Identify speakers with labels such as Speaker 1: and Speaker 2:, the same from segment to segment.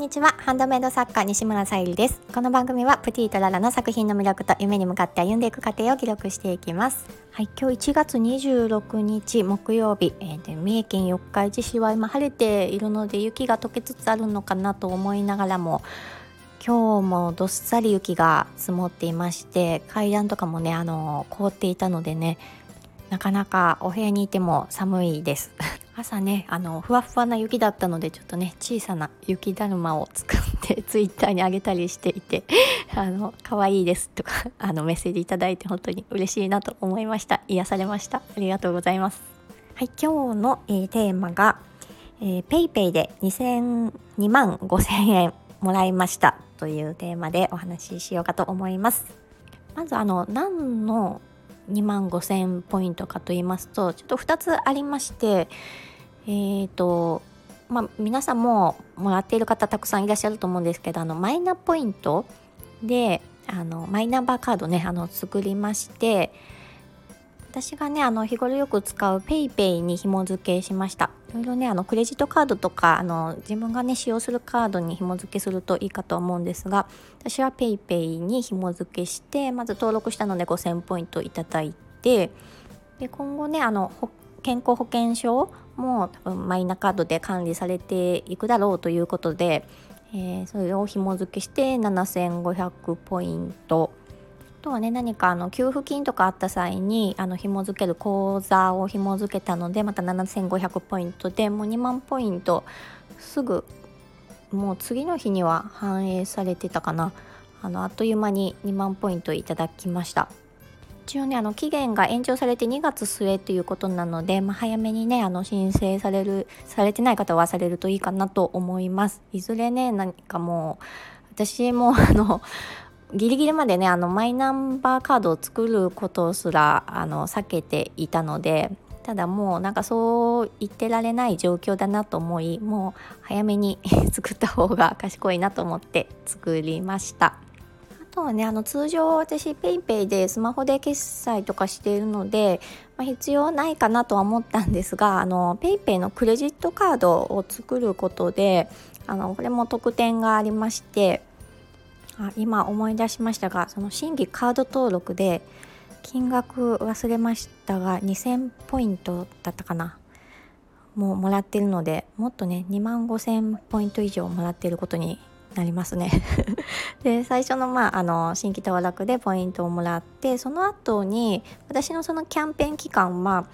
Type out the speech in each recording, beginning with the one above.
Speaker 1: んにちは。ハンドメイド作家西村さゆりです。この番組はプティとララの作品の魅力と夢に向かって歩んでいく過程を記録していきます。はい今日1月26日木曜日、えー、で三重県四日市市は今晴れているので雪が溶けつつあるのかなと思いながらも今日もどっさり雪が積もっていまして階段とかもねあの凍っていたのでねなかなかお部屋にいても寒いです。朝ねあのふわふわな雪だったのでちょっとね小さな雪だるまを作って ツイッターに上げたりしていて あの可愛いですとか あのメッセージいただいて本当に嬉しいなと思いました。癒されました。ありがとうございます。はい今日の、えー、テーマが、えー、ペイペイで2002万5000円もらいました。というテーマでお話ししようかと思います。まずあの何の2万5000ポイントかと言いますとちょっと2つありましてえっ、ー、とまあ、皆さんももらっている方たくさんいらっしゃると思うんですけどあのマイナポイントであのマイナンバーカードねあの作りまして私がねあの日頃よく使う PayPay に紐付けしました。いろいろねあのクレジットカードとかあの自分がね使用するカードに紐付けするといいかと思うんですが私は PayPay に紐付けしてまず登録したので5000ポイントいただいてで今後ねあの健康保険証も多分マイナカードで管理されていくだろうということで、えー、それを紐付けして7500ポイント。あとはね何かあの給付金とかあった際にあの紐付ける口座を紐付けたのでまた7500ポイントでもう2万ポイントすぐもう次の日には反映されてたかな。あのあっという間に2万ポイントいただきました。一応ねあの期限が延長されて2月末ということなので、まあ、早めにねあの申請されるされてない方はされるといいかなと思いますいずれね何かもう私も あのギリギリまでねあのマイナンバーカードを作ることすらあの避けていたのでただもうなんかそう言ってられない状況だなと思いもう早めに 作った方が賢いなと思って作りました。とはねあの通常私 PayPay でスマホで決済とかしているので、まあ、必要ないかなとは思ったんですがあの PayPay のクレジットカードを作ることであのこれも特典がありましてあ今思い出しましたがその新規カード登録で金額忘れましたが2000ポイントだったかなもうもらってるのでもっとね2万5000ポイント以上もらっていることになりますね。で最初の,、まあ、あの新規登録でポイントをもらってその後に私のそのキャンペーン期間は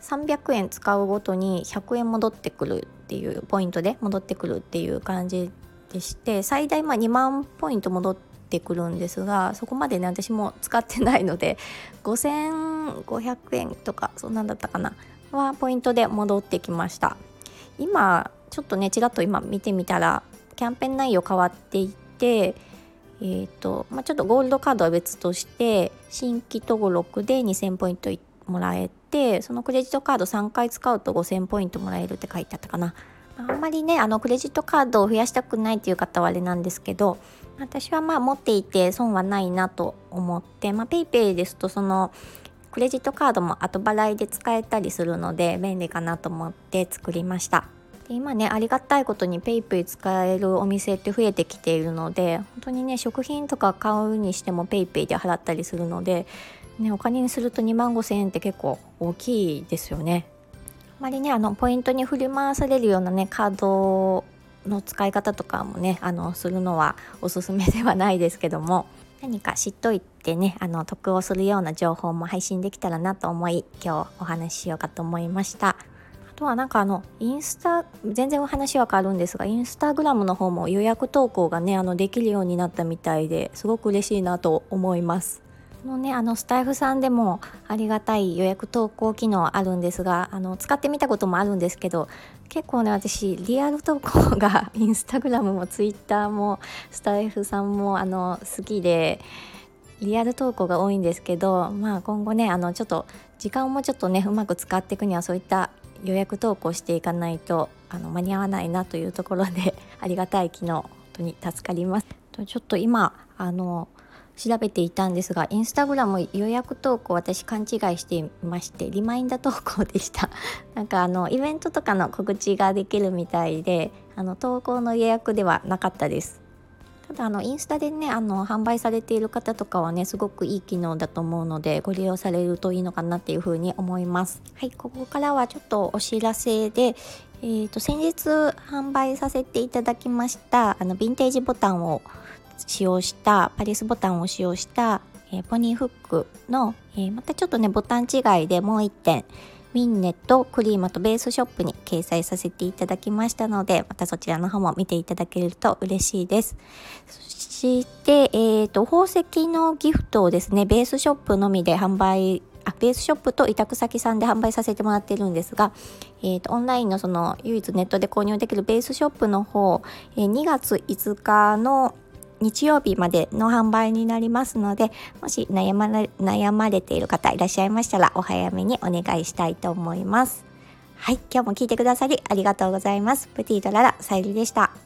Speaker 1: 300円使うごとに100円戻ってくるっていうポイントで戻ってくるっていう感じでして最大ま2万ポイント戻ってくるんですがそこまでね私も使ってないので 5500円とかそんなんだったかなはポイントで戻ってきました。今ちょっとねちらっと今見てみたらキャンペーン内容変わっていて、えーとまあ、ちょっとゴールドカードは別として新規登録で2000ポイントもらえてそのクレジットカード3回使うと5000ポイントもらえるって書いてあったかな。あんまりねあのクレジットカードを増やしたくないっていう方はあれなんですけど私はまあ持っていて損はないなと思って、PayPay ですとそのクレジットカードも後払いで使えたりするので便利かなと思って作りました。で今ねありがたいことに PayPay 使えるお店って増えてきているので本当にね食品とか買うにしても PayPay で払ったりするので、ね、お金にすると2万5,000円って結構大きいですよね。あまりねあのポイントに振り回されるようなねカードの使い方とかもねあのするのはおすすめではないですけども何か知っといてねあの得をするような情報も配信できたらなと思い今日お話ししようかと思いました。あとはなんかあのインスタ全然お話は変わるんですがインスタグラムの方も予約投稿がねあのできるようになったみたいですごく嬉しいなと思います。のね、あのスタイフさんでもありがたい予約投稿機能あるんですがあの使ってみたこともあるんですけど結構ね私リアル投稿が インスタグラムもツイッターもスタイフさんもあの好きでリアル投稿が多いんですけどまあ今後ねあのちょっと時間をもうちょっとねうまく使っていくにはそういった予約投稿していかないとあの間に合わないなというところで ありがたい機能本当に助かります。ちょっと今あの調べていたんですがインスタグラム予約投稿私勘違いしていましてリマインダー投稿でした なんかあのイベントとかの告知ができるみたいであの投稿の予約ではなかったですただあのインスタでねあの販売されている方とかはねすごくいい機能だと思うのでご利用されるといいのかなっていうふうに思います。はいここからはちょっとお知らせでえーと、先日販売させていただきましたあのヴィンテージボタンを使用したパリスボタンを使用した、えー、ポニーフックの、えー、またちょっとねボタン違いでもう1点ウィンネとクリーマとベースショップに掲載させていただきましたのでまたそちらの方も見ていただけると嬉しいです。そして、えーと宝石のギフトをですねベースショップのみで販売あベースショップと委託先さんで販売させてもらってるんですが、えーと、オンラインのその唯一ネットで購入できるベースショップの方、えー、2月5日の日曜日までの販売になりますのでもし悩ま悩まれている方いらっしゃいましたらお早めにお願いしたいと思います。はい、今日も聞いてくださりありがとうございます。プティとララ、さゆりでした。